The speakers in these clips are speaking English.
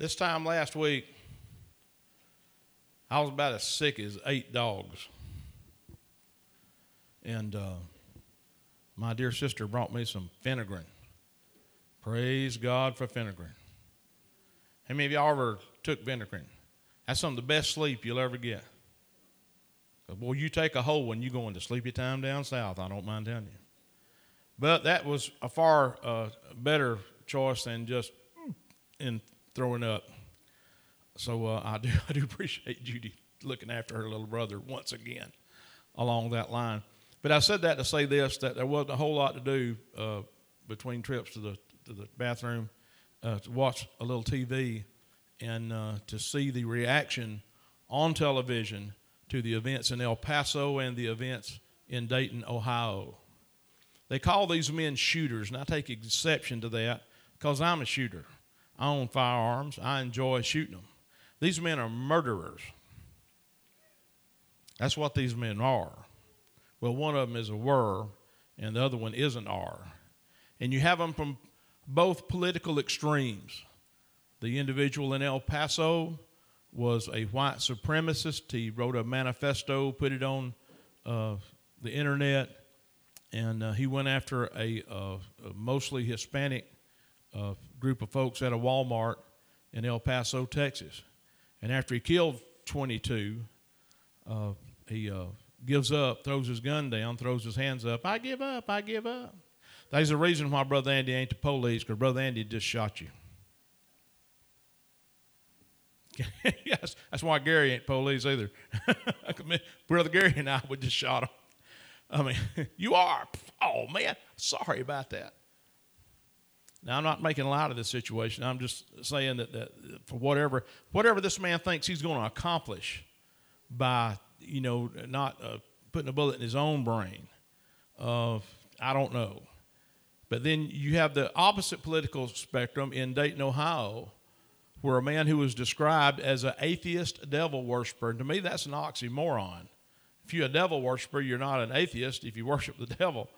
This time last week, I was about as sick as eight dogs. And uh, my dear sister brought me some Phenergan. Praise God for Phenergan. How many of y'all ever took Phenergan? That's some of the best sleep you'll ever get. Boy, you take a whole one, you go into sleepy time down south, I don't mind telling you. But that was a far uh, better choice than just in throwing up. So uh, I do I do appreciate Judy looking after her little brother once again along that line. But I said that to say this: that there wasn't a whole lot to do uh, between trips to the to the bathroom, uh, to watch a little TV, and uh, to see the reaction on television to the events in El Paso and the events in Dayton, Ohio. They call these men shooters, and I take exception to that because I'm a shooter. I own firearms. I enjoy shooting them. These men are murderers. That's what these men are. Well, one of them is a were, and the other one is an are. And you have them from both political extremes. The individual in El Paso was a white supremacist. He wrote a manifesto, put it on uh, the internet, and uh, he went after a, uh, a mostly Hispanic uh, group of folks at a Walmart in El Paso, Texas. And after he killed 22, uh, he uh, gives up, throws his gun down, throws his hands up. I give up, I give up. There's the reason why Brother Andy ain't the police, because Brother Andy just shot you. yes, that's why Gary ain't police either. Brother Gary and I would just shot him. I mean, you are. Oh man, sorry about that. Now I'm not making light of this situation. I'm just saying that, that for whatever whatever this man thinks he's going to accomplish by you know not uh, putting a bullet in his own brain, uh, I don't know. But then you have the opposite political spectrum in Dayton, Ohio, where a man who was described as an atheist devil worshiper, and to me that's an oxymoron. If you're a devil worshiper, you're not an atheist if you worship the devil.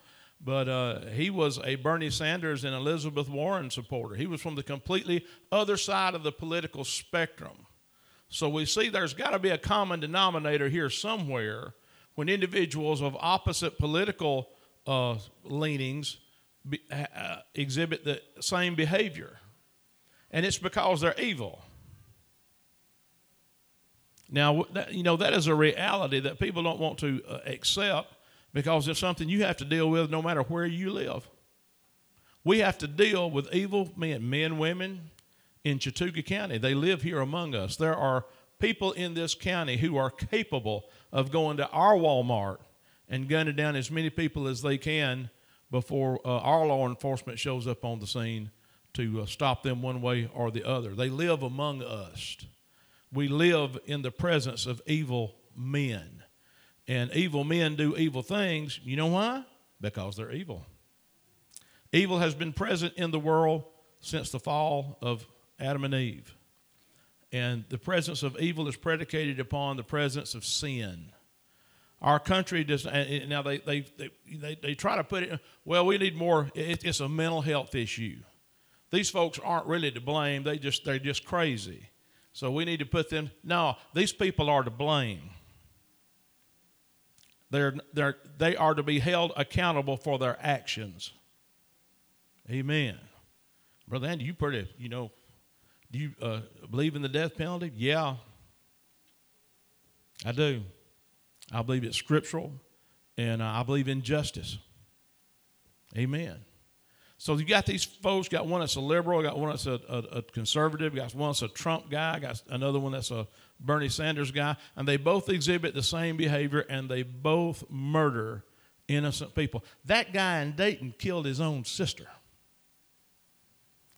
But uh, he was a Bernie Sanders and Elizabeth Warren supporter. He was from the completely other side of the political spectrum. So we see there's got to be a common denominator here somewhere when individuals of opposite political uh, leanings be, uh, exhibit the same behavior and it's because they're evil. Now, you know, that is a reality that people don't want to uh, accept because it's something you have to deal with no matter where you live. We have to deal with evil men, men, women in Chattooga County. They live here among us. There are people in this county who are capable of going to our Walmart and gunning down as many people as they can before uh, our law enforcement shows up on the scene to uh, stop them one way or the other. They live among us. We live in the presence of evil men. And evil men do evil things. You know why? Because they're evil. Evil has been present in the world since the fall of Adam and Eve. And the presence of evil is predicated upon the presence of sin. Our country does now they, they, they, they, try to put it, well, we need more, it's a mental health issue these folks aren't really to blame. They just they're just crazy. So we need to put them. No, these people are to blame. They're, they're, they are to be held accountable for their actions. Amen. Brother Andy, you pretty, you know, do you uh, believe in the death penalty? Yeah, I do. I believe it's scriptural, and uh, I believe in justice. Amen. So you got these folks. Got one that's a liberal. Got one that's a, a, a, conservative. Got one that's a Trump guy. Got another one that's a Bernie Sanders guy, and they both exhibit the same behavior, and they both murder innocent people. That guy in Dayton killed his own sister.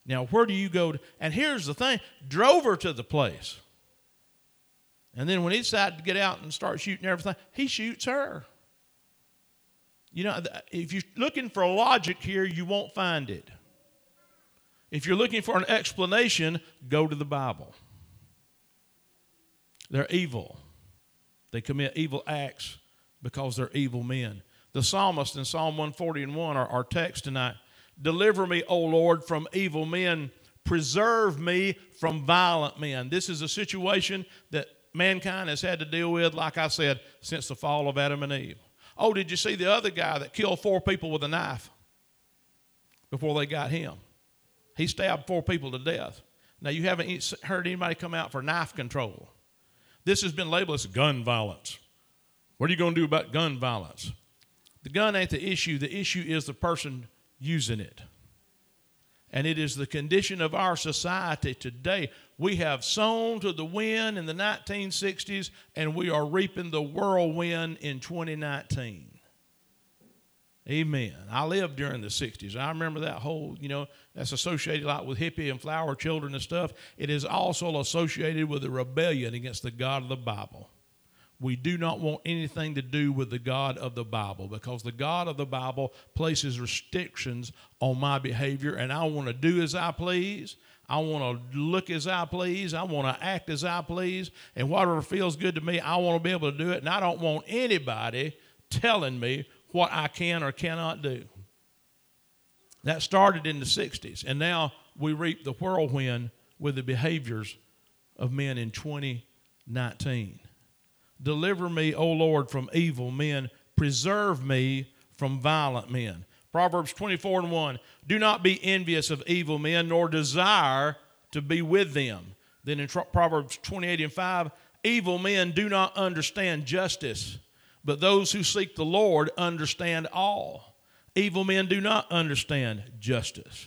Now, where do you go? To, and here's the thing: drove her to the place, and then when he decided to get out and start shooting everything, he shoots her. You know, if you're looking for logic here, you won't find it. If you're looking for an explanation, go to the Bible. They're evil. They commit evil acts because they're evil men. The psalmist in Psalm 140 and 1, our, our text tonight, deliver me, O Lord, from evil men. preserve me from violent men. This is a situation that mankind has had to deal with, like I said, since the fall of Adam and Eve. Oh, did you see the other guy that killed four people with a knife before they got him? He stabbed four people to death. Now, you haven't heard anybody come out for knife control. This has been labeled as gun violence. What are you going to do about gun violence? The gun ain't the issue, the issue is the person using it. And it is the condition of our society today. We have sown to the wind in the 1960s, and we are reaping the whirlwind in 2019. Amen. I lived during the 60s. I remember that whole, you know, that's associated a lot with hippie and flower children and stuff. It is also associated with a rebellion against the God of the Bible. We do not want anything to do with the God of the Bible because the God of the Bible places restrictions on my behavior, and I want to do as I please. I want to look as I please. I want to act as I please. And whatever feels good to me, I want to be able to do it. And I don't want anybody telling me what I can or cannot do. That started in the 60s, and now we reap the whirlwind with the behaviors of men in 2019. Deliver me, O Lord, from evil men. Preserve me from violent men. Proverbs 24 and 1. Do not be envious of evil men, nor desire to be with them. Then in Proverbs 28 and 5, evil men do not understand justice, but those who seek the Lord understand all. Evil men do not understand justice.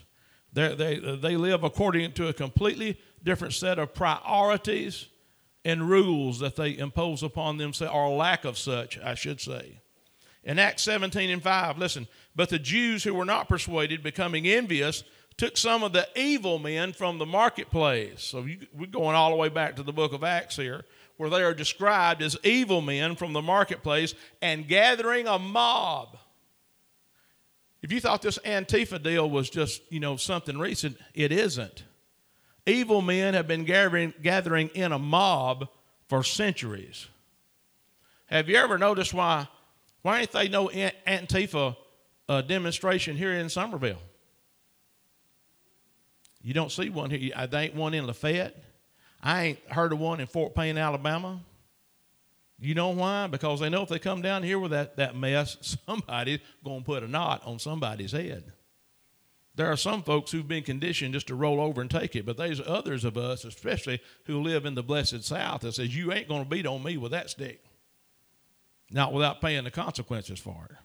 They're, they, they live according to a completely different set of priorities and rules that they impose upon themselves, or lack of such, I should say. In Acts 17 and 5, listen, but the Jews who were not persuaded, becoming envious, took some of the evil men from the marketplace. So you, we're going all the way back to the book of Acts here where they are described as evil men from the marketplace and gathering a mob. If you thought this Antifa deal was just, you know, something recent, it isn't. Evil men have been gathering, gathering in a mob for centuries. Have you ever noticed why, why ain't they no Antifa uh, demonstration here in Summerville. You don't see one here. There ain't one in Lafayette. I ain't heard of one in Fort Payne, Alabama. You know why? Because they know if they come down here with that, that mess, somebody's going to put a knot on somebody's head. There are some folks who've been conditioned just to roll over and take it, but there's others of us, especially who live in the blessed South, that says, You ain't going to beat on me with that stick. Not without paying the consequences for it.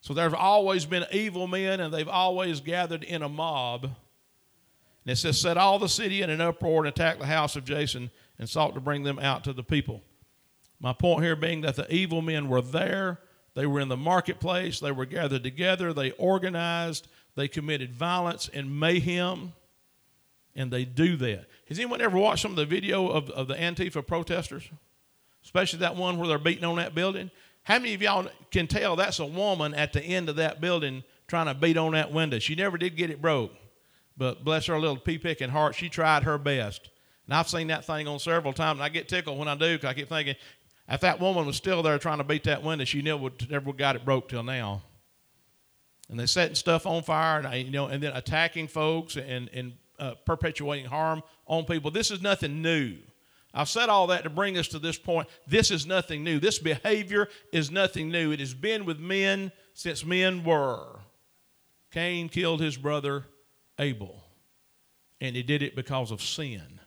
So there have always been evil men, and they've always gathered in a mob and it says, Set all the city in an uproar and attack the house of Jason and sought to bring them out to the people. My point here being that the evil men were there, they were in the marketplace, they were gathered together, they organized, they committed violence and mayhem, and they do that. Has anyone ever watched some of the video of, of the Antifa protesters? Especially that one where they're beating on that building? How many of y'all can tell that's a woman at the end of that building trying to beat on that window? She never did get it broke. But bless her little pea picking heart, she tried her best. And I've seen that thing on several times, and I get tickled when I do because I keep thinking, if that woman was still there trying to beat that window, she never would, never got it broke till now. And they're setting stuff on fire, and you know, and then attacking folks and and uh, perpetuating harm on people. This is nothing new. I've said all that to bring us to this point. This is nothing new. This behavior is nothing new. It has been with men since men were. Cain killed his brother Abel. And he did it because of sin.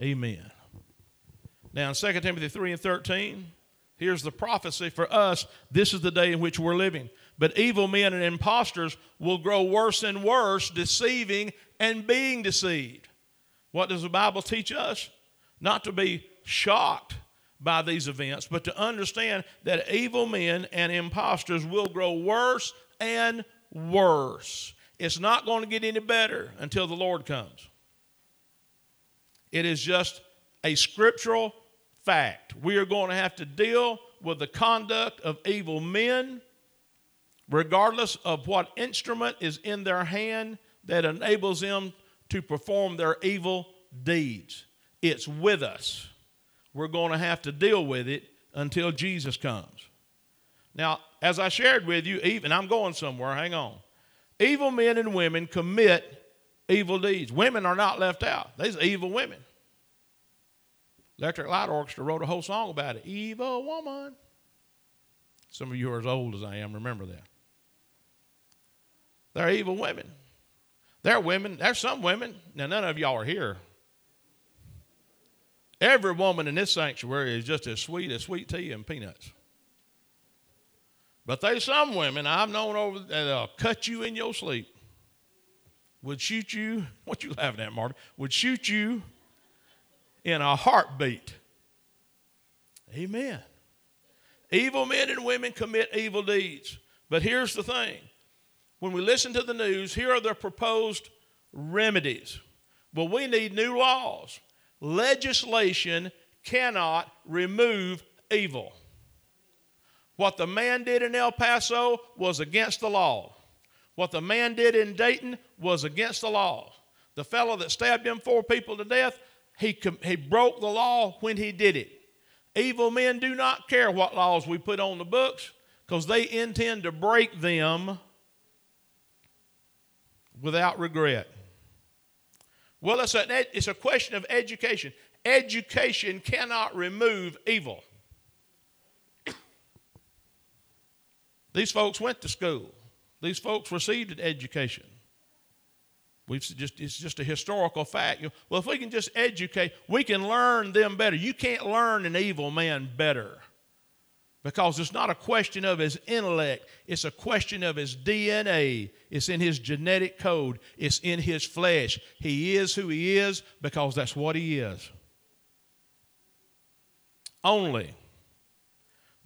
Amen. Now, in 2 Timothy 3 and 13, here's the prophecy for us. This is the day in which we're living. But evil men and impostors will grow worse and worse, deceiving and being deceived. What does the Bible teach us? Not to be shocked by these events, but to understand that evil men and impostors will grow worse and worse. It's not going to get any better until the Lord comes. It is just a scriptural fact. We are going to have to deal with the conduct of evil men, regardless of what instrument is in their hand that enables them to perform their evil deeds. It's with us. We're going to have to deal with it until Jesus comes. Now, as I shared with you, even I'm going somewhere, hang on. Evil men and women commit evil deeds. Women are not left out. These are evil women. Electric Light Orchestra wrote a whole song about it. Evil woman. Some of you are as old as I am, remember that. They're evil women. There are women, there's some women, now none of y'all are here. Every woman in this sanctuary is just as sweet as sweet tea and peanuts. But there's some women I've known over that'll uh, cut you in your sleep, would shoot you, what you laughing at, Marty? Would shoot you in a heartbeat. Amen. Evil men and women commit evil deeds. But here's the thing when we listen to the news, here are the proposed remedies. Well, we need new laws. Legislation cannot remove evil. What the man did in El Paso was against the law. What the man did in Dayton was against the law. The fellow that stabbed them four people to death, he, he broke the law when he did it. Evil men do not care what laws we put on the books because they intend to break them without regret. Well, it's a, it's a question of education. Education cannot remove evil. These folks went to school. These folks received an education. We've just, it's just a historical fact. Well, if we can just educate, we can learn them better. You can't learn an evil man better because it's not a question of his intellect, it's a question of his DNA. It's in his genetic code, it's in his flesh. He is who he is because that's what he is. Only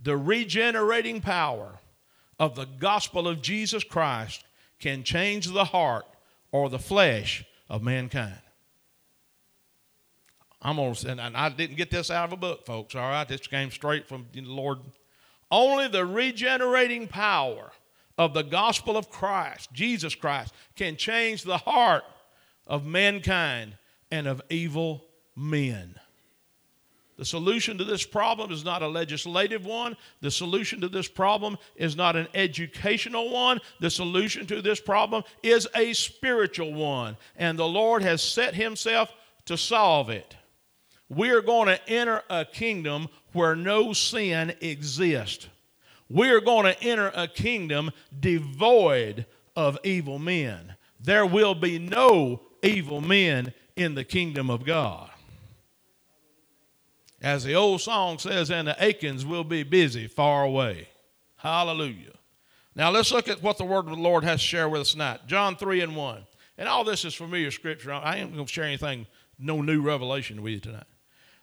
the regenerating power of the gospel of Jesus Christ can change the heart or the flesh of mankind. I'm gonna, and I didn't get this out of a book, folks. All right, this came straight from the Lord. Only the regenerating power of the gospel of Christ, Jesus Christ, can change the heart of mankind and of evil men. The solution to this problem is not a legislative one. The solution to this problem is not an educational one. The solution to this problem is a spiritual one. And the Lord has set Himself to solve it. We are going to enter a kingdom where no sin exists. We are going to enter a kingdom devoid of evil men. There will be no evil men in the kingdom of God. As the old song says, and the Achans will be busy far away. Hallelujah. Now let's look at what the word of the Lord has to share with us tonight. John 3 and 1. And all this is familiar scripture. I ain't going to share anything, no new revelation with you tonight.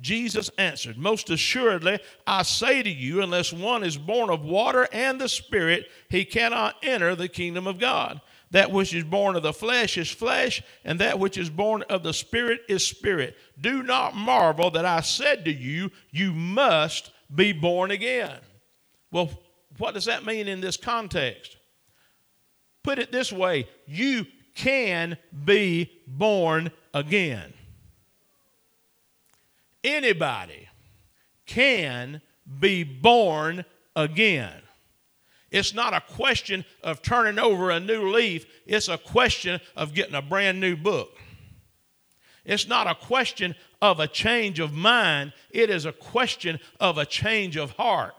Jesus answered, Most assuredly I say to you, unless one is born of water and the Spirit, he cannot enter the kingdom of God. That which is born of the flesh is flesh, and that which is born of the Spirit is spirit. Do not marvel that I said to you, You must be born again. Well, what does that mean in this context? Put it this way you can be born again. Anybody can be born again. It's not a question of turning over a new leaf, it's a question of getting a brand new book. It's not a question of a change of mind, it is a question of a change of heart.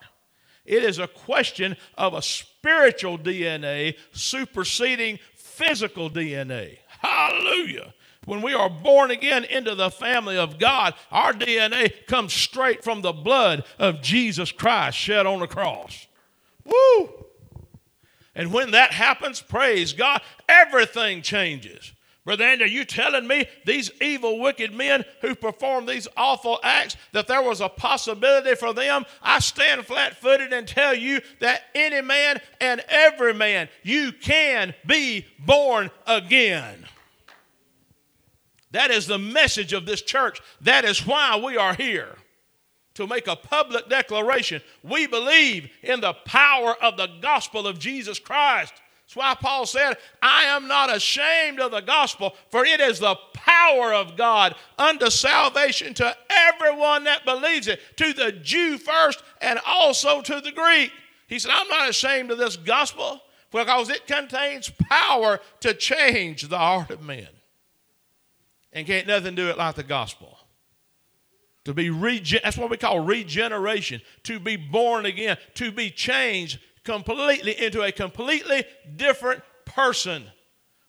It is a question of a spiritual DNA superseding physical DNA. Hallelujah. When we are born again into the family of God, our DNA comes straight from the blood of Jesus Christ shed on the cross. Woo! And when that happens, praise God, everything changes. Brother Andy, are you telling me these evil, wicked men who perform these awful acts, that there was a possibility for them? I stand flat footed and tell you that any man and every man, you can be born again. That is the message of this church. That is why we are here to make a public declaration. We believe in the power of the gospel of Jesus Christ. That's why Paul said, I am not ashamed of the gospel, for it is the power of God unto salvation to everyone that believes it, to the Jew first and also to the Greek. He said, I'm not ashamed of this gospel because it contains power to change the heart of men. And can't nothing do it like the gospel. To be regen- that's what we call regeneration, to be born again, to be changed completely into a completely different person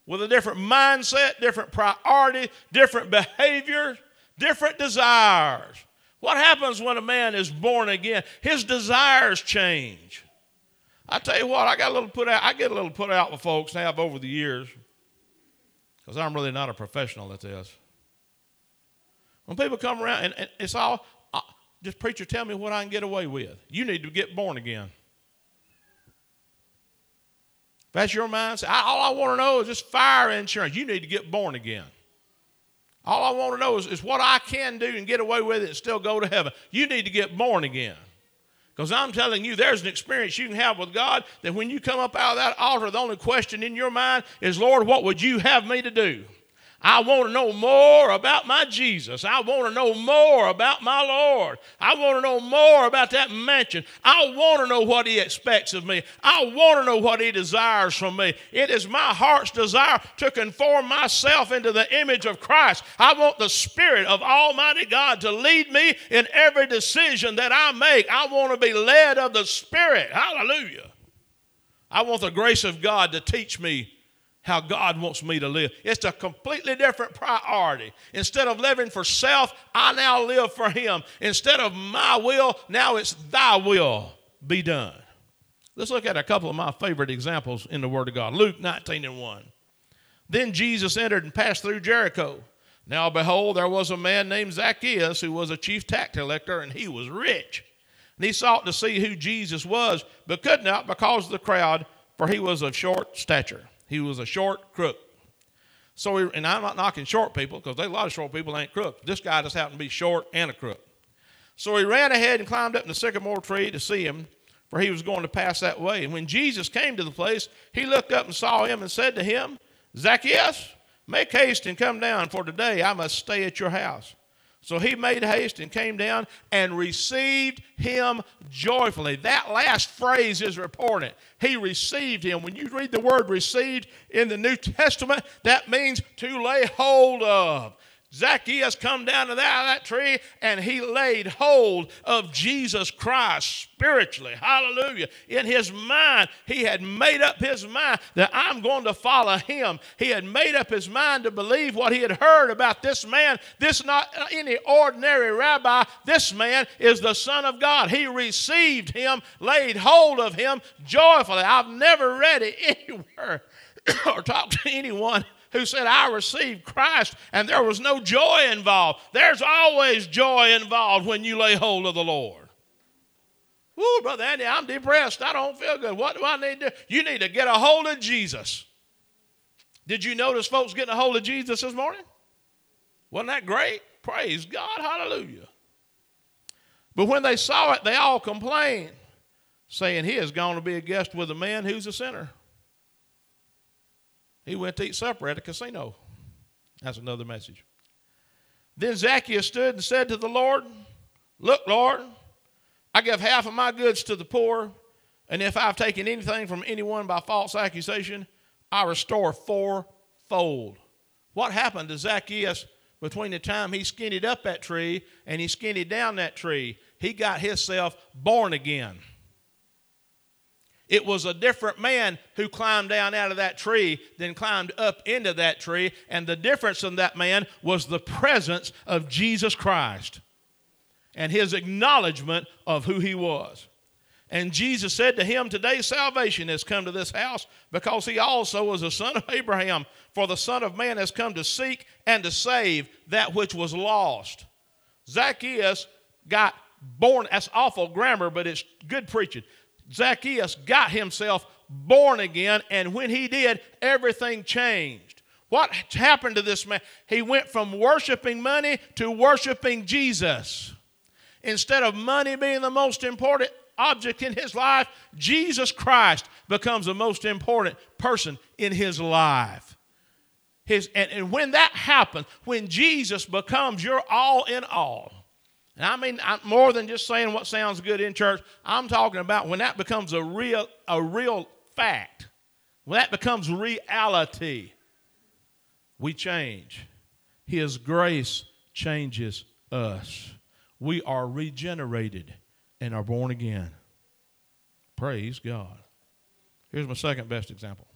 with a different mindset, different priority, different behavior, different desires. What happens when a man is born again? His desires change. I tell you what, I got a little put out. I get a little put out with folks have over the years because I'm really not a professional at this. When people come around and, and it's all, uh, just preacher, tell me what I can get away with. You need to get born again that's your mindset, all I want to know is just fire insurance. You need to get born again. All I want to know is, is what I can do and get away with it and still go to heaven. You need to get born again. Because I'm telling you, there's an experience you can have with God that when you come up out of that altar, the only question in your mind is, Lord, what would you have me to do? I want to know more about my Jesus. I want to know more about my Lord. I want to know more about that mansion. I want to know what He expects of me. I want to know what He desires from me. It is my heart's desire to conform myself into the image of Christ. I want the Spirit of Almighty God to lead me in every decision that I make. I want to be led of the Spirit. Hallelujah. I want the grace of God to teach me how God wants me to live. It's a completely different priority. Instead of living for self, I now live for Him. Instead of my will, now it's Thy will be done. Let's look at a couple of my favorite examples in the Word of God. Luke 19 and 1. Then Jesus entered and passed through Jericho. Now, behold, there was a man named Zacchaeus who was a chief tax collector, and he was rich. And he sought to see who Jesus was, but could not because of the crowd, for he was of short stature. He was a short crook. So, he, and I'm not knocking short people because a lot of short people ain't crooks. This guy just happened to be short and a crook. So he ran ahead and climbed up in the sycamore tree to see him, for he was going to pass that way. And when Jesus came to the place, he looked up and saw him and said to him, Zacchaeus, make haste and come down, for today I must stay at your house. So he made haste and came down and received him joyfully. That last phrase is important. He received him. When you read the word received in the New Testament, that means to lay hold of. Zacchaeus come down to that, that tree and he laid hold of Jesus Christ spiritually. Hallelujah. In his mind, he had made up his mind that I'm going to follow him. He had made up his mind to believe what he had heard about this man. This not any ordinary rabbi. This man is the Son of God. He received him, laid hold of him joyfully. I've never read it anywhere or talked to anyone who said, I received Christ, and there was no joy involved. There's always joy involved when you lay hold of the Lord. Woo, Brother Andy, I'm depressed. I don't feel good. What do I need to do? You need to get a hold of Jesus. Did you notice folks getting a hold of Jesus this morning? Wasn't that great? Praise God. Hallelujah. But when they saw it, they all complained, saying, He is going to be a guest with a man who's a sinner. He went to eat supper at a casino. That's another message. Then Zacchaeus stood and said to the Lord, Look, Lord, I give half of my goods to the poor, and if I've taken anything from anyone by false accusation, I restore fourfold. What happened to Zacchaeus between the time he skinnied up that tree and he skinnied down that tree? He got himself born again. It was a different man who climbed down out of that tree than climbed up into that tree. And the difference in that man was the presence of Jesus Christ and his acknowledgement of who he was. And Jesus said to him, Today salvation has come to this house because he also was a son of Abraham. For the Son of Man has come to seek and to save that which was lost. Zacchaeus got born. That's awful grammar, but it's good preaching. Zacchaeus got himself born again, and when he did, everything changed. What happened to this man? He went from worshiping money to worshiping Jesus. Instead of money being the most important object in his life, Jesus Christ becomes the most important person in his life. His, and, and when that happens, when Jesus becomes your all in all, and I mean I'm more than just saying what sounds good in church, I'm talking about when that becomes a real, a real fact, when that becomes reality, we change. His grace changes us. We are regenerated and are born again. Praise God. Here's my second best example.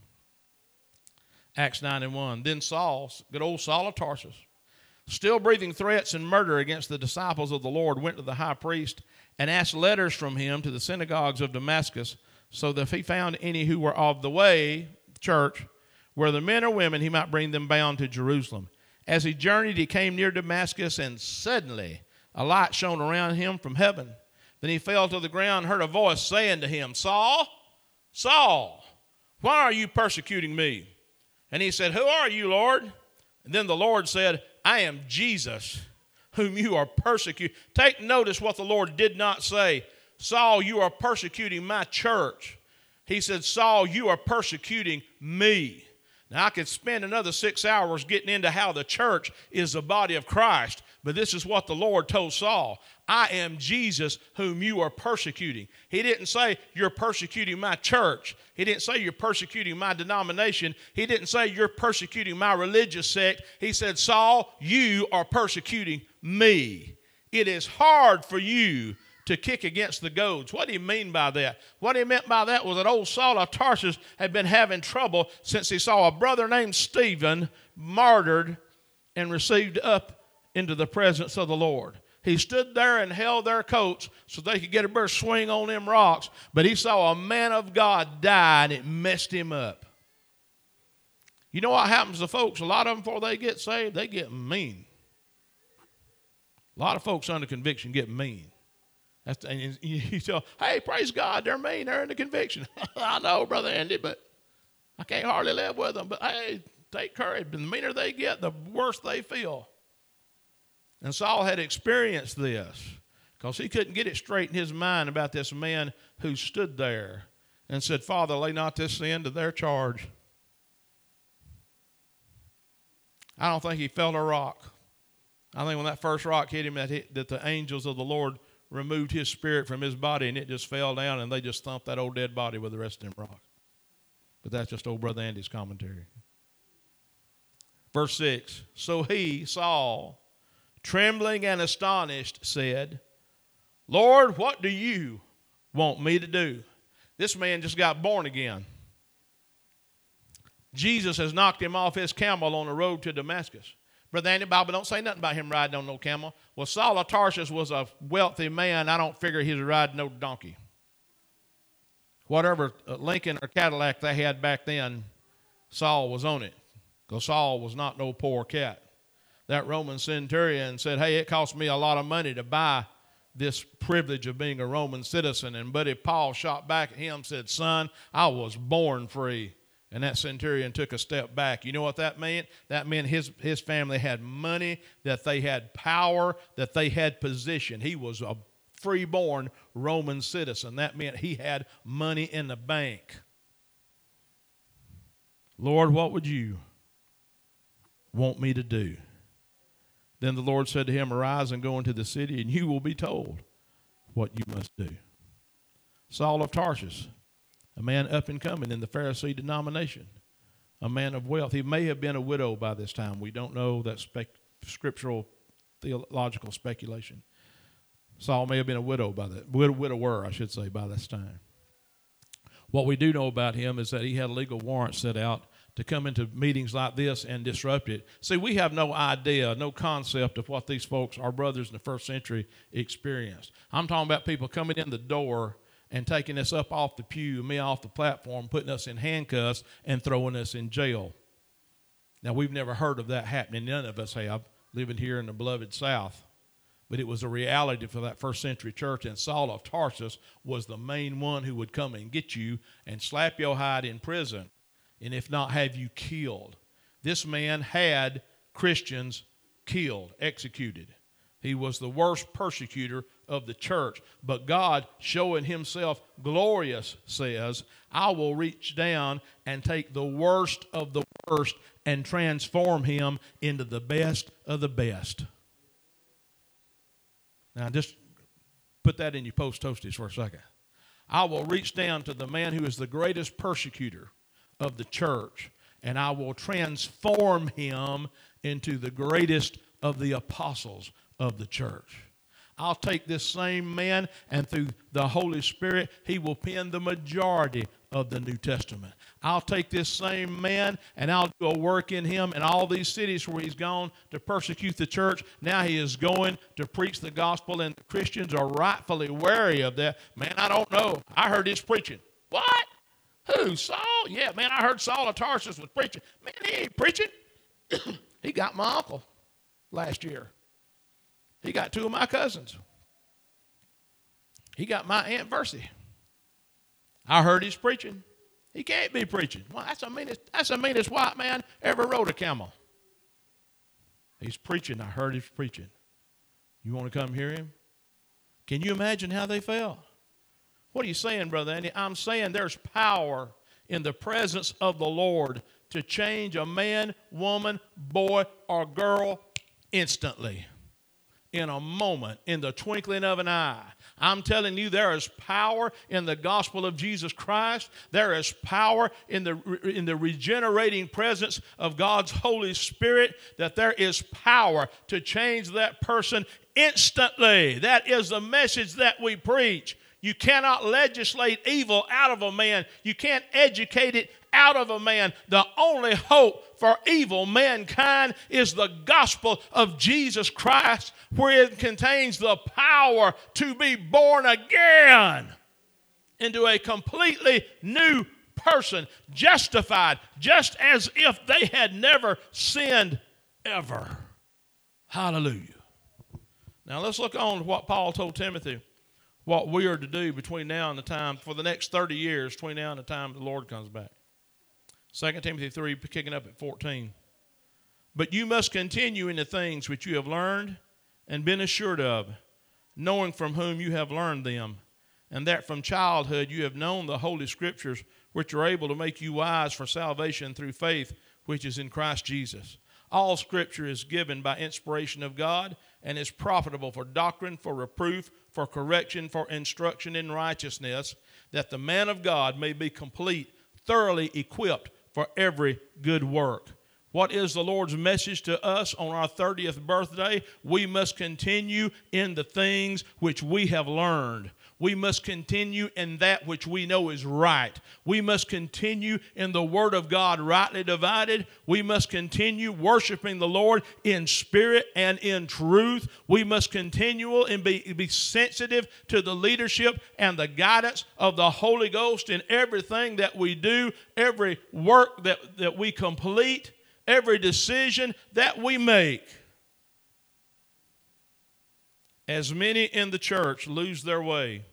Acts 9 and 1. Then Saul, good old Saul of Tarsus, still breathing threats and murder against the disciples of the Lord, went to the high priest and asked letters from him to the synagogues of Damascus, so that if he found any who were of the way, church, whether men or women, he might bring them bound to Jerusalem. As he journeyed, he came near Damascus, and suddenly a light shone around him from heaven. Then he fell to the ground and heard a voice saying to him, Saul, Saul, why are you persecuting me? And he said, Who are you, Lord? And then the Lord said, I am Jesus, whom you are persecuting. Take notice what the Lord did not say. Saul, you are persecuting my church. He said, Saul, you are persecuting me. Now, I could spend another six hours getting into how the church is the body of Christ, but this is what the Lord told Saul I am Jesus whom you are persecuting. He didn't say, You're persecuting my church. He didn't say, You're persecuting my denomination. He didn't say, You're persecuting my religious sect. He said, Saul, you are persecuting me. It is hard for you to kick against the goads. What do you mean by that? What he meant by that was that old Saul of Tarsus had been having trouble since he saw a brother named Stephen martyred and received up into the presence of the Lord. He stood there and held their coats so they could get a better swing on them rocks, but he saw a man of God die and it messed him up. You know what happens to folks? A lot of them, before they get saved, they get mean. A lot of folks under conviction get mean. That's, and you tell, hey, praise God, they're mean, they're in the conviction. I know, Brother Andy, but I can't hardly live with them. But hey, take courage. The meaner they get, the worse they feel. And Saul had experienced this because he couldn't get it straight in his mind about this man who stood there and said, Father, lay not this sin to their charge. I don't think he felt a rock. I think when that first rock hit him, that, that the angels of the Lord removed his spirit from his body and it just fell down and they just thumped that old dead body with the rest of them rocks. But that's just old brother Andy's commentary. Verse 6 So he, Saul, trembling and astonished, said, Lord, what do you want me to do? This man just got born again. Jesus has knocked him off his camel on the road to Damascus. Brother Andy, Bible don't say nothing about him riding on no camel. Well, Saul of Tarsus was a wealthy man. I don't figure he was riding no donkey. Whatever uh, Lincoln or Cadillac they had back then, Saul was on it. Because Saul was not no poor cat. That Roman centurion said, Hey, it cost me a lot of money to buy this privilege of being a Roman citizen. And Buddy Paul shot back at him said, Son, I was born free. And that centurion took a step back. You know what that meant? That meant his, his family had money, that they had power, that they had position. He was a freeborn Roman citizen. That meant he had money in the bank. Lord, what would you want me to do? Then the Lord said to him, Arise and go into the city, and you will be told what you must do. Saul of Tarsus a man up and coming in the Pharisee denomination, a man of wealth. He may have been a widow by this time. We don't know that spec- scriptural theological speculation. Saul may have been a widow by that widower, I should say, by this time. What we do know about him is that he had a legal warrant set out to come into meetings like this and disrupt it. See, we have no idea, no concept of what these folks, our brothers in the first century, experienced. I'm talking about people coming in the door and taking us up off the pew, me off the platform, putting us in handcuffs and throwing us in jail. Now, we've never heard of that happening. None of us have, living here in the beloved South. But it was a reality for that first century church, and Saul of Tarsus was the main one who would come and get you and slap your hide in prison, and if not, have you killed. this man had Christians killed, executed. He was the worst persecutor of the church. But God, showing himself glorious, says, I will reach down and take the worst of the worst and transform him into the best of the best. Now, just put that in your post toasties for a second. I will reach down to the man who is the greatest persecutor of the church, and I will transform him into the greatest of the apostles of the church. I'll take this same man, and through the Holy Spirit, he will pen the majority of the New Testament. I'll take this same man, and I'll do a work in him in all these cities where he's gone to persecute the church. Now he is going to preach the gospel, and Christians are rightfully wary of that. Man, I don't know. I heard his preaching. What? Who? Saul? Yeah, man, I heard Saul of Tarsus was preaching. Man, he ain't preaching. he got my uncle last year. He got two of my cousins. He got my Aunt Versi. I heard he's preaching. He can't be preaching. Well, that's the meanest, that's the meanest white man ever rode a camel. He's preaching. I heard he's preaching. You want to come hear him? Can you imagine how they felt? What are you saying, Brother Andy? I'm saying there's power in the presence of the Lord to change a man, woman, boy, or girl instantly in a moment, in the twinkling of an eye. I'm telling you, there is power in the gospel of Jesus Christ. There is power in the, in the regenerating presence of God's Holy Spirit, that there is power to change that person instantly. That is the message that we preach. You cannot legislate evil out of a man. You can't educate it out of a man. The only hope for evil mankind is the gospel of Jesus Christ, where it contains the power to be born again into a completely new person, justified, just as if they had never sinned ever. Hallelujah. Now let's look on to what Paul told Timothy what we are to do between now and the time, for the next 30 years, between now and the time the Lord comes back. 2 Timothy 3, kicking up at 14. But you must continue in the things which you have learned and been assured of, knowing from whom you have learned them, and that from childhood you have known the Holy Scriptures, which are able to make you wise for salvation through faith which is in Christ Jesus. All Scripture is given by inspiration of God and is profitable for doctrine, for reproof, for correction, for instruction in righteousness, that the man of God may be complete, thoroughly equipped for every good work. What is the Lord's message to us on our 30th birthday? We must continue in the things which we have learned. We must continue in that which we know is right. We must continue in the Word of God rightly divided. We must continue worshiping the Lord in spirit and in truth. We must continue and be, be sensitive to the leadership and the guidance of the Holy Ghost in everything that we do, every work that, that we complete every decision that we make. As many in the church lose their way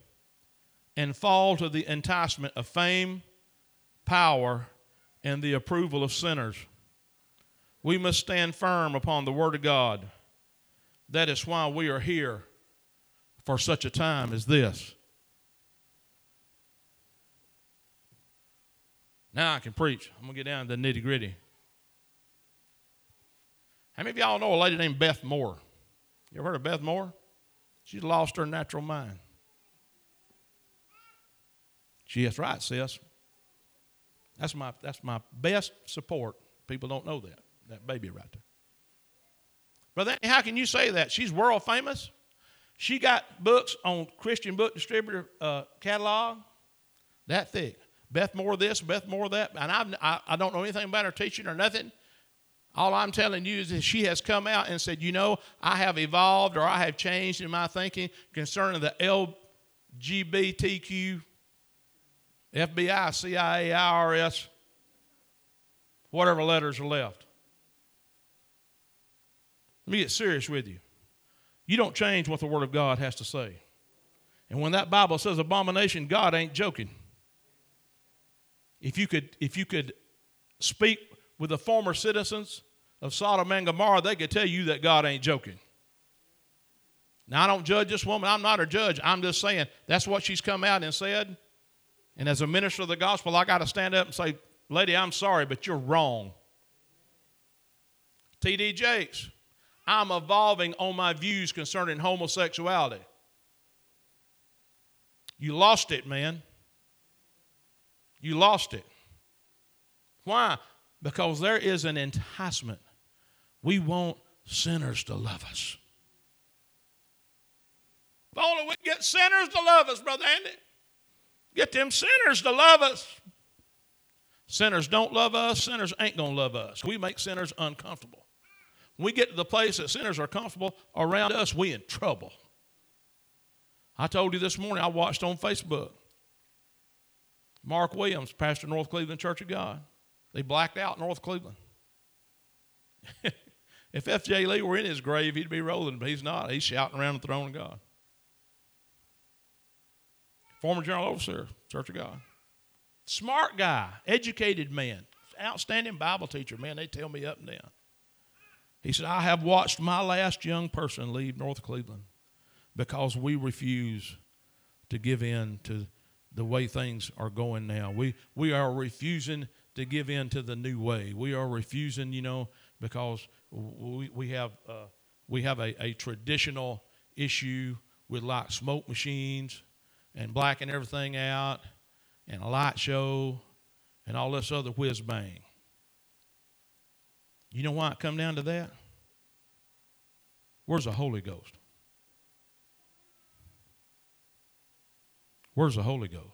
and fall to the enticement of fame, power, and the approval of sinners, we must stand firm upon the Word of God. That is why we are here for such a time as this. Now I can preach. I'm going to get down to the nitty gritty. How many of y'all know a lady named Beth Moore? You ever heard of Beth Moore? She's lost her natural mind. She is right, sis. That's my, that's my best support. People don't know that. That baby right there. Brother, how can you say that? She's world famous. She got books on Christian Book Distributor uh, catalog that thick. Beth Moore this, Beth Moore that. And I've, I, I don't know anything about her teaching or nothing. All I'm telling you is that she has come out and said, you know, I have evolved or I have changed in my thinking concerning the LGBTQ, FBI, CIA, IRS, whatever letters are left. Let me get serious with you. You don't change what the Word of God has to say. And when that Bible says abomination, God ain't joking. If you could, if you could speak with the former citizens of Sodom and Gomorrah, they could tell you that God ain't joking. Now, I don't judge this woman. I'm not her judge. I'm just saying that's what she's come out and said. And as a minister of the gospel, I got to stand up and say, Lady, I'm sorry, but you're wrong. T.D. Jakes, I'm evolving on my views concerning homosexuality. You lost it, man. You lost it. Why? Because there is an enticement. We want sinners to love us. If only we get sinners to love us, Brother Andy. Get them sinners to love us. Sinners don't love us, sinners ain't going to love us. We make sinners uncomfortable. When we get to the place that sinners are comfortable around us, we in trouble. I told you this morning, I watched on Facebook. Mark Williams, pastor North Cleveland Church of God. They blacked out North Cleveland. if F.J. Lee were in his grave, he'd be rolling, but he's not. He's shouting around the throne of God. Former general overseer, Church of God. Smart guy, educated man, outstanding Bible teacher. Man, they tell me up and down. He said, I have watched my last young person leave North Cleveland because we refuse to give in to the way things are going now. We, we are refusing to give in to the new way. We are refusing, you know, because we, we have, uh, we have a, a traditional issue with like smoke machines and blacking everything out and a light show and all this other whiz bang. You know why it come down to that? Where's the Holy Ghost? Where's the Holy Ghost?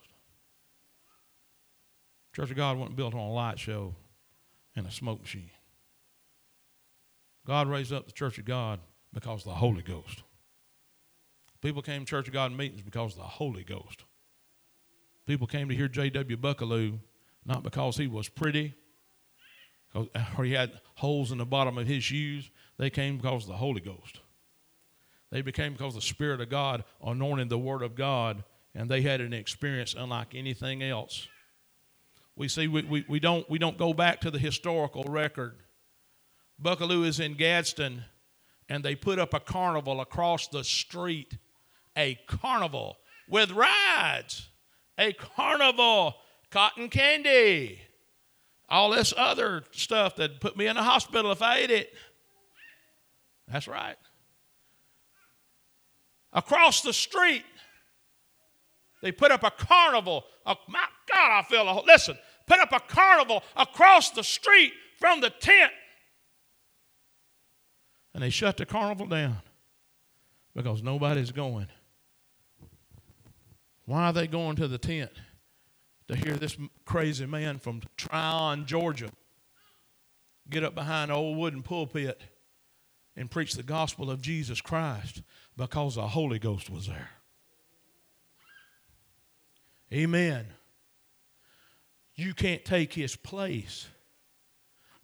Church of God wasn't built on a light show and a smoke machine. God raised up the Church of God because of the Holy Ghost. People came to Church of God meetings because of the Holy Ghost. People came to hear J.W. Buckalew not because he was pretty, uh, or he had holes in the bottom of his shoes. They came because of the Holy Ghost. They became because the Spirit of God anointed the Word of God, and they had an experience unlike anything else. We see we, we, we, don't, we don't go back to the historical record. Buckalew is in Gadsden, and they put up a carnival across the street. A carnival with rides, a carnival, cotton candy, all this other stuff that put me in the hospital if I ate it. That's right. Across the street, they put up a carnival. Oh, my God, I feel a listen. Put up a carnival across the street from the tent, and they shut the carnival down because nobody's going. Why are they going to the tent? To hear this crazy man from Trion, Georgia, get up behind an old wooden pulpit and preach the gospel of Jesus Christ because the Holy Ghost was there. Amen. You can't take his place.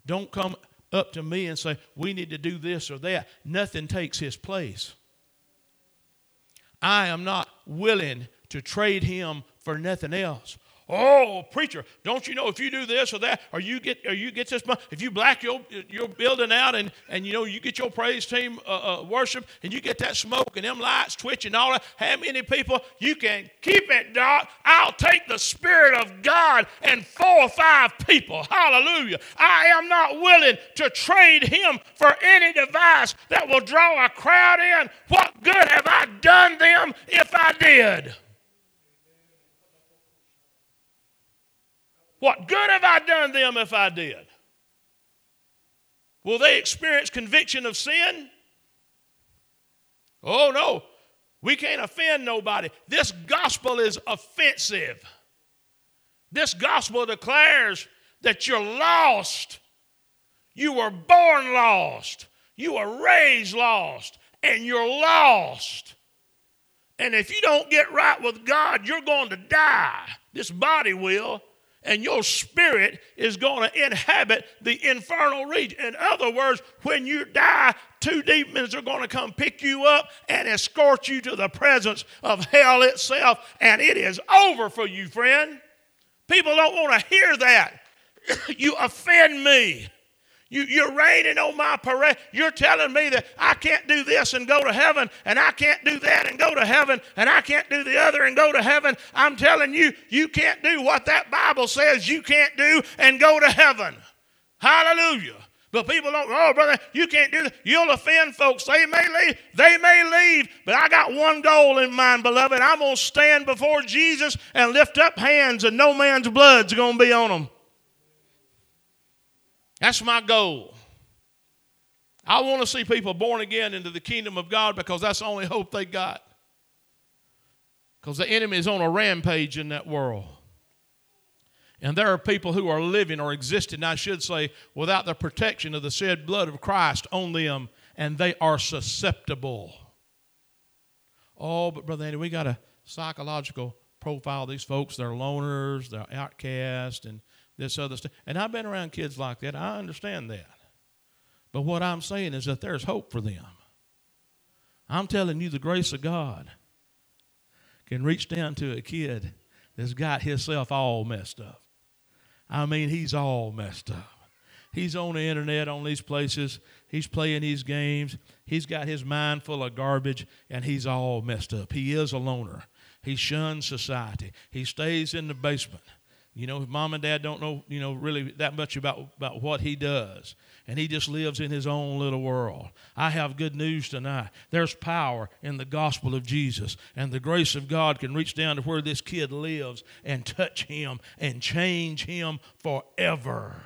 Don't come up to me and say, we need to do this or that. Nothing takes his place. I am not willing to trade him for nothing else. Oh, preacher, don't you know if you do this or that, or you get or you get this money, if you black your your building out and and you know you get your praise team uh, uh, worship and you get that smoke and them lights twitching all that, how many people you can keep it, Doc? I'll take the Spirit of God and four or five people. Hallelujah! I am not willing to trade Him for any device that will draw a crowd in. What good have I done them if I did? What good have I done them if I did? Will they experience conviction of sin? Oh, no. We can't offend nobody. This gospel is offensive. This gospel declares that you're lost. You were born lost. You were raised lost. And you're lost. And if you don't get right with God, you're going to die. This body will and your spirit is going to inhabit the infernal region. In other words, when you die, two demons are going to come pick you up and escort you to the presence of hell itself, and it is over for you, friend. People don't want to hear that. you offend me. You, you're raining on my parade. You're telling me that I can't do this and go to heaven, and I can't do that and go to heaven, and I can't do the other and go to heaven. I'm telling you, you can't do what that Bible says you can't do and go to heaven. Hallelujah. But people don't, oh, brother, you can't do that. You'll offend folks. They may leave. They may leave. But I got one goal in mind, beloved. I'm going to stand before Jesus and lift up hands, and no man's blood's going to be on them. That's my goal. I want to see people born again into the kingdom of God because that's the only hope they got. Because the enemy is on a rampage in that world. And there are people who are living or existing, I should say, without the protection of the shed blood of Christ on them, and they are susceptible. Oh, but Brother Andy, we got a psychological profile these folks. They're loners, they're outcasts, and this other stuff. And I've been around kids like that. I understand that. But what I'm saying is that there's hope for them. I'm telling you, the grace of God can reach down to a kid that's got himself all messed up. I mean, he's all messed up. He's on the internet on these places. He's playing these games. He's got his mind full of garbage, and he's all messed up. He is a loner. He shuns society. He stays in the basement. You know, if mom and dad don't know, you know, really that much about, about what he does. And he just lives in his own little world. I have good news tonight. There's power in the gospel of Jesus. And the grace of God can reach down to where this kid lives and touch him and change him forever.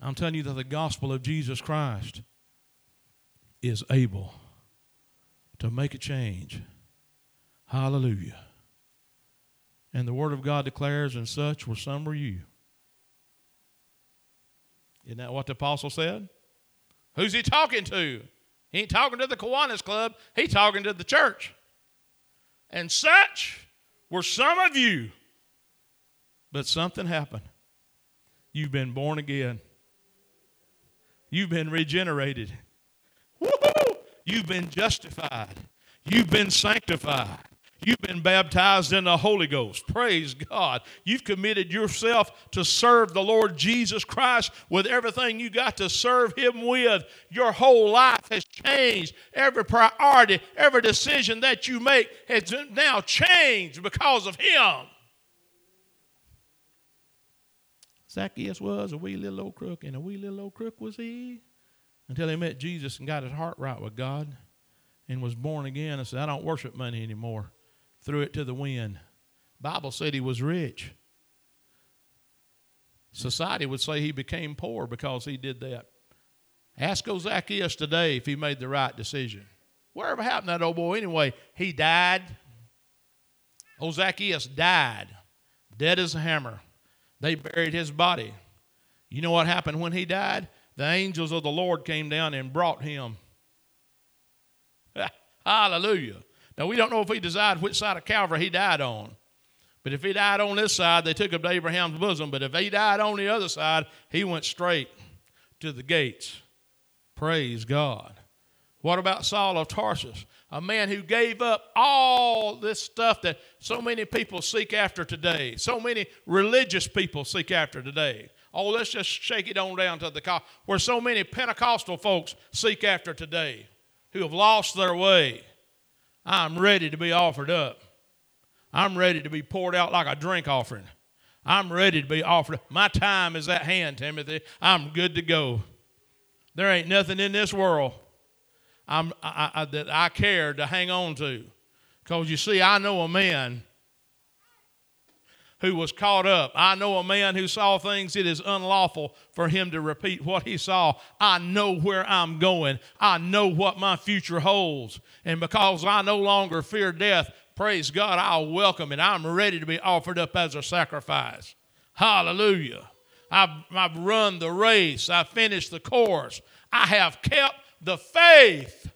I'm telling you that the gospel of Jesus Christ is able to make a change. Hallelujah. And the Word of God declares, and such were some were you. Isn't that what the apostle said? Who's he talking to? He ain't talking to the Kiwanis Club, he talking to the church. And such were some of you. But something happened. You've been born again. You've been regenerated. Woo-hoo! You've been justified. You've been sanctified. You've been baptized in the Holy Ghost. Praise God. You've committed yourself to serve the Lord Jesus Christ with everything you got to serve Him with. Your whole life has changed. Every priority, every decision that you make has now changed because of Him. Zacchaeus was a wee little old crook, and a wee little old crook was he until he met Jesus and got his heart right with God and was born again and said, I don't worship money anymore threw it to the wind. Bible said he was rich. Society would say he became poor because he did that. Ask Zacchaeus today if he made the right decision. Whatever happened to that old boy anyway? He died. Old Zacchaeus died, dead as a hammer. They buried his body. You know what happened when he died? The angels of the Lord came down and brought him. Hallelujah. Now, we don't know if he decided which side of Calvary he died on. But if he died on this side, they took him to Abraham's bosom. But if he died on the other side, he went straight to the gates. Praise God. What about Saul of Tarsus? A man who gave up all this stuff that so many people seek after today, so many religious people seek after today. Oh, let's just shake it on down to the where so many Pentecostal folks seek after today who have lost their way. I'm ready to be offered up. I'm ready to be poured out like a drink offering. I'm ready to be offered. My time is at hand, Timothy. I'm good to go. There ain't nothing in this world I, I, that I care to hang on to. Because you see, I know a man who was caught up. I know a man who saw things it is unlawful for him to repeat what he saw. I know where I'm going. I know what my future holds. And because I no longer fear death, praise God, I'll welcome it. I'm ready to be offered up as a sacrifice. Hallelujah. I've, I've run the race. I've finished the course. I have kept the faith.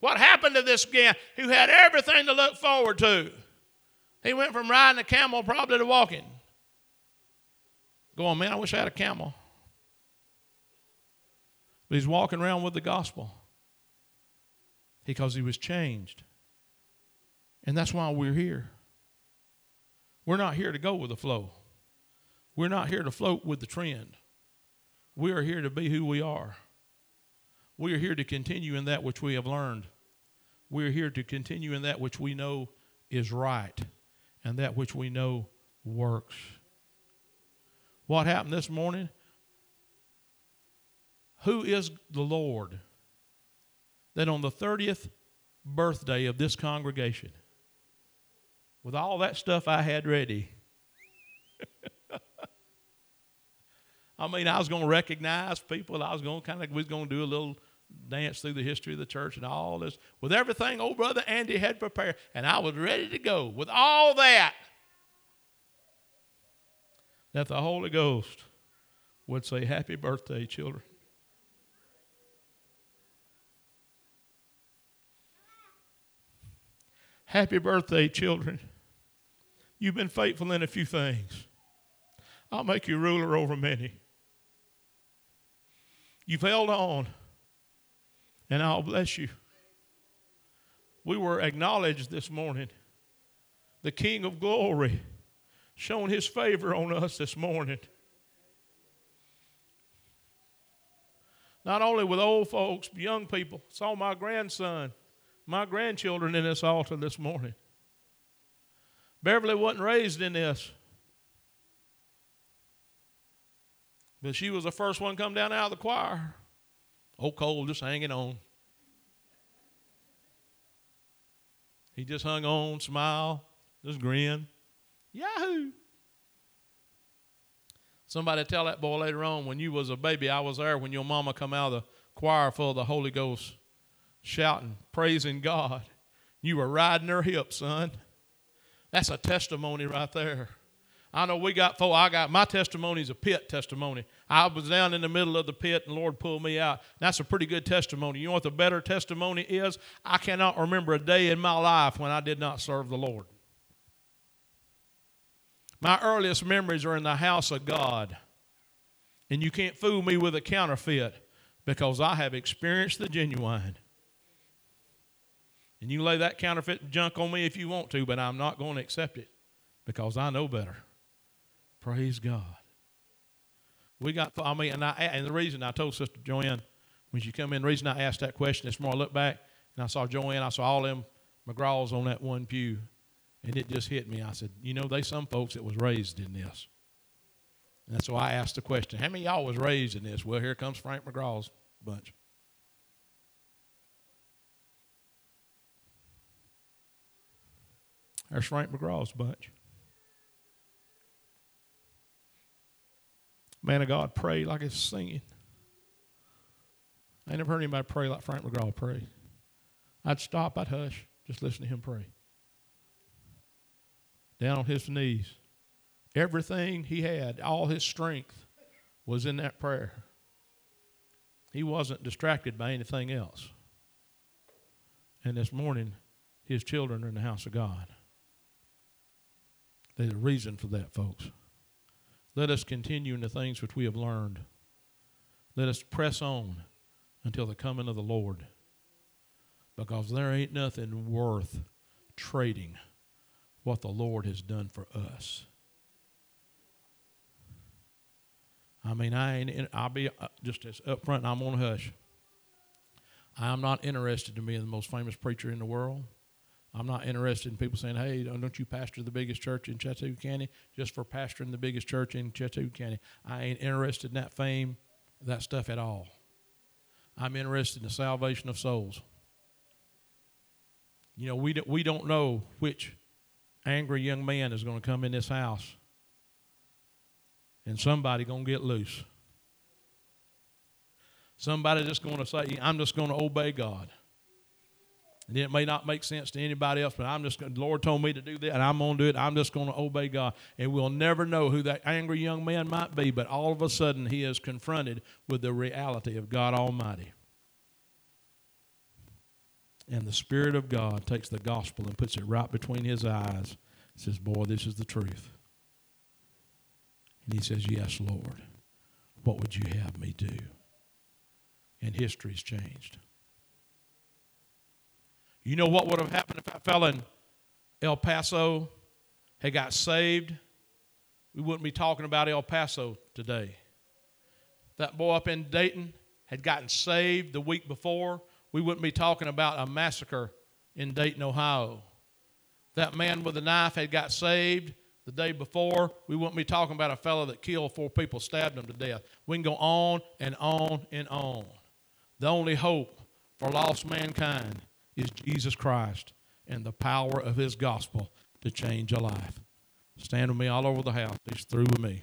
What happened to this guy who had everything to look forward to? He went from riding a camel probably to walking. Going, man, I wish I had a camel. But he's walking around with the gospel because he was changed. And that's why we're here. We're not here to go with the flow. We're not here to float with the trend. We are here to be who we are. We are here to continue in that which we have learned. We are here to continue in that which we know is right and that which we know works. What happened this morning? Who is the Lord that on the 30th birthday of this congregation, with all that stuff I had ready, I mean, I was going to recognize people. I was going to kind of, we was going to do a little dance through the history of the church and all this with everything old brother Andy had prepared. And I was ready to go with all that. That the Holy Ghost would say, Happy birthday, children. Happy birthday, children. You've been faithful in a few things. I'll make you ruler over many. You've held on, and I'll bless you. We were acknowledged this morning. The King of glory shown his favor on us this morning. Not only with old folks, but young people. Saw my grandson my grandchildren in this altar this morning. Beverly wasn't raised in this. But she was the first one come down out of the choir. Old Cole just hanging on. He just hung on, smile, just grin. Yahoo! Somebody tell that boy later on when you was a baby, I was there when your mama come out of the choir full of the Holy Ghost shouting, praising God. You were riding her hip, son. That's a testimony right there. I know we got four. I got my testimony is a pit testimony. I was down in the middle of the pit and the Lord pulled me out. That's a pretty good testimony. You know what the better testimony is? I cannot remember a day in my life when I did not serve the Lord. My earliest memories are in the house of God. And you can't fool me with a counterfeit because I have experienced the genuine. And you lay that counterfeit junk on me if you want to, but I'm not going to accept it because I know better. Praise God. We got, I mean, and, I, and the reason I told Sister Joanne when she come in, the reason I asked that question this morning, I looked back and I saw Joanne, I saw all them McGraws on that one pew, and it just hit me. I said, you know, they some folks that was raised in this. And so I asked the question, how many y'all was raised in this? Well, here comes Frank McGraw's bunch. There's Frank McGraw's bunch. Man of God, pray like it's singing. I ain't never heard anybody pray like Frank McGraw pray. I'd stop, I'd hush, just listen to him pray. Down on his knees. Everything he had, all his strength, was in that prayer. He wasn't distracted by anything else. And this morning, his children are in the house of God. There's a reason for that, folks. Let us continue in the things which we have learned. Let us press on until the coming of the Lord. Because there ain't nothing worth trading what the Lord has done for us. I mean, I ain't. I'll be uh, just as upfront. I'm on a hush. I'm not interested in being the most famous preacher in the world. I'm not interested in people saying, hey, don't you pastor the biggest church in Chattahoochee County just for pastoring the biggest church in Chattahoochee County. I ain't interested in that fame, that stuff at all. I'm interested in the salvation of souls. You know, we, we don't know which angry young man is going to come in this house and somebody going to get loose. Somebody just going to say, I'm just going to obey God. And it may not make sense to anybody else, but I'm just the Lord told me to do that, and I'm going to do it. I'm just going to obey God. And we'll never know who that angry young man might be, but all of a sudden he is confronted with the reality of God Almighty. And the Spirit of God takes the gospel and puts it right between his eyes. He says, Boy, this is the truth. And he says, Yes, Lord. What would you have me do? And history's changed. You know what would have happened if that fella in El Paso had got saved? we wouldn't be talking about El Paso today. That boy up in Dayton had gotten saved the week before. We wouldn't be talking about a massacre in Dayton, Ohio. That man with the knife had got saved the day before. We wouldn't be talking about a fellow that killed four people, stabbed them to death. We can go on and on and on. The only hope for lost mankind is Jesus Christ and the power of his gospel to change a life. Stand with me all over the house. He's through with me.